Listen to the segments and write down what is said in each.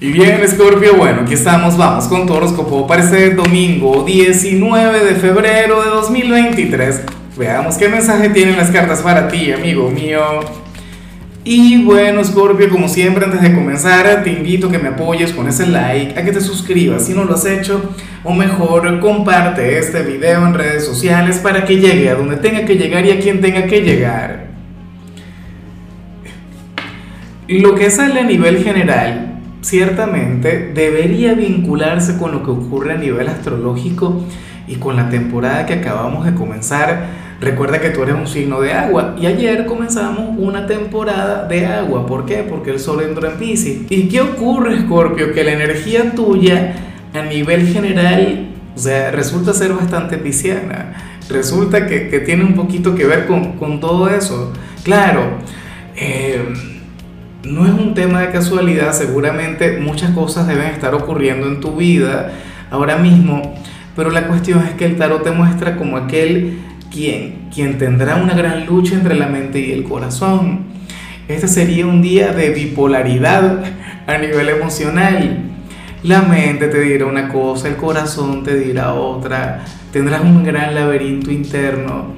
Y bien, Scorpio, bueno, aquí estamos, vamos con tu horóscopo para este domingo 19 de febrero de 2023. Veamos qué mensaje tienen las cartas para ti, amigo mío. Y bueno, Scorpio, como siempre, antes de comenzar, te invito a que me apoyes con ese like, a que te suscribas si no lo has hecho, o mejor, comparte este video en redes sociales para que llegue a donde tenga que llegar y a quien tenga que llegar. Lo que sale a nivel general ciertamente debería vincularse con lo que ocurre a nivel astrológico y con la temporada que acabamos de comenzar. Recuerda que tú eres un signo de agua y ayer comenzamos una temporada de agua. ¿Por qué? Porque el sol entró en Pisces. ¿Y qué ocurre, Scorpio? Que la energía tuya a nivel general, o sea, resulta ser bastante pisciana. Resulta que, que tiene un poquito que ver con, con todo eso. Claro, eh, no es un tema de casualidad, seguramente muchas cosas deben estar ocurriendo en tu vida ahora mismo, pero la cuestión es que el tarot te muestra como aquel quien, quien tendrá una gran lucha entre la mente y el corazón. Este sería un día de bipolaridad a nivel emocional. La mente te dirá una cosa, el corazón te dirá otra, tendrás un gran laberinto interno.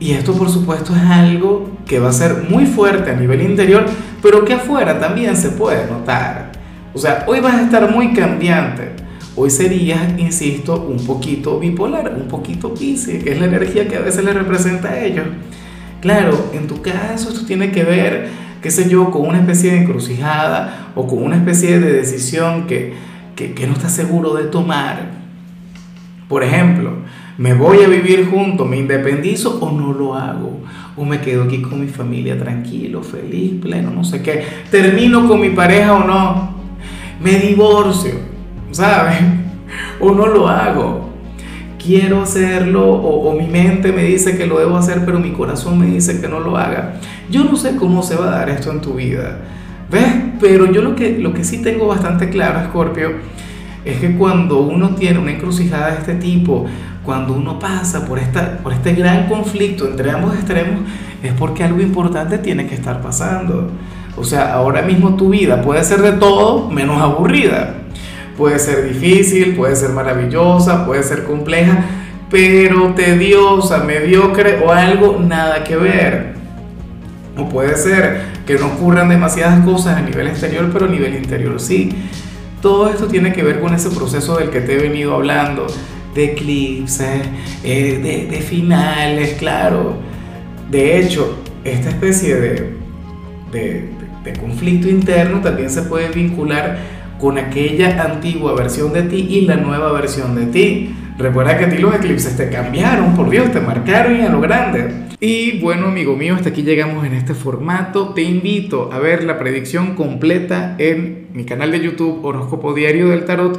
Y esto por supuesto es algo que va a ser muy fuerte a nivel interior, pero que afuera también se puede notar. O sea, hoy vas a estar muy cambiante. Hoy serías, insisto, un poquito bipolar, un poquito piscis, que es la energía que a veces le representa a ellos. Claro, en tu caso esto tiene que ver, qué sé yo, con una especie de encrucijada o con una especie de decisión que, que, que no estás seguro de tomar. Por ejemplo, ¿me voy a vivir junto, me independizo o no lo hago? o me quedo aquí con mi familia tranquilo, feliz, pleno, no sé qué, termino con mi pareja o no, me divorcio, ¿sabes? O no lo hago, quiero hacerlo o, mi mente me dice que lo debo hacer, pero mi corazón me dice que no lo haga. Yo no sé cómo se va a dar esto en tu vida, ¿ves? Pero yo lo que, lo que sí tengo bastante claro, Scorpio, es que cuando uno tiene una encrucijada de este tipo, cuando uno pasa por, esta, por este gran conflicto entre ambos extremos, es porque algo importante tiene que estar pasando. O sea, ahora mismo tu vida puede ser de todo menos aburrida. Puede ser difícil, puede ser maravillosa, puede ser compleja, pero tediosa, mediocre o algo nada que ver. O puede ser que no ocurran demasiadas cosas a nivel exterior, pero a nivel interior sí. Todo esto tiene que ver con ese proceso del que te he venido hablando de eclipses, eh, de, finales, claro. De hecho, esta especie de, de, conflicto interno también se puede vincular con aquella antigua versión de ti y la nueva versión de ti. Recuerda que a ti los eclipses te cambiaron, por Dios, te marcaron y a lo grande. Y bueno, amigo mío, hasta aquí llegamos en este formato. Te invito a ver la predicción completa en mi canal de YouTube Horóscopo Diario del Tarot